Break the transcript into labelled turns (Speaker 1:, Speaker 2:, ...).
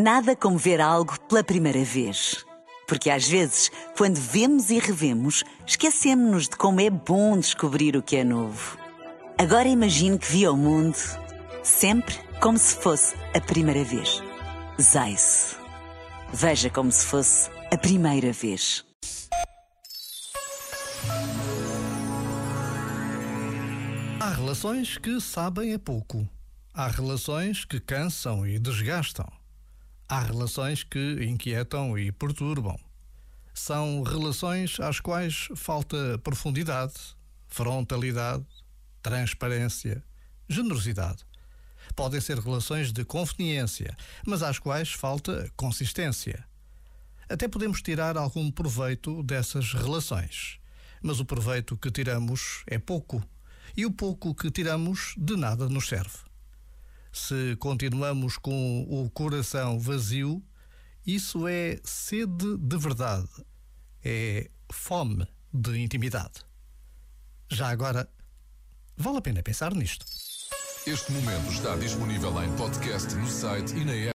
Speaker 1: Nada como ver algo pela primeira vez. Porque às vezes, quando vemos e revemos, esquecemos-nos de como é bom descobrir o que é novo. Agora imagine que viu o mundo sempre como se fosse a primeira vez. Zais. Veja como se fosse a primeira vez.
Speaker 2: Há relações que sabem a pouco. Há relações que cansam e desgastam. Há relações que inquietam e perturbam. São relações às quais falta profundidade, frontalidade, transparência, generosidade. Podem ser relações de conveniência, mas às quais falta consistência. Até podemos tirar algum proveito dessas relações, mas o proveito que tiramos é pouco, e o pouco que tiramos de nada nos serve se continuamos com o coração vazio, isso é sede de verdade, é fome de intimidade. Já agora, vale a pena pensar nisto.
Speaker 3: Este momento está disponível em podcast no site e na app.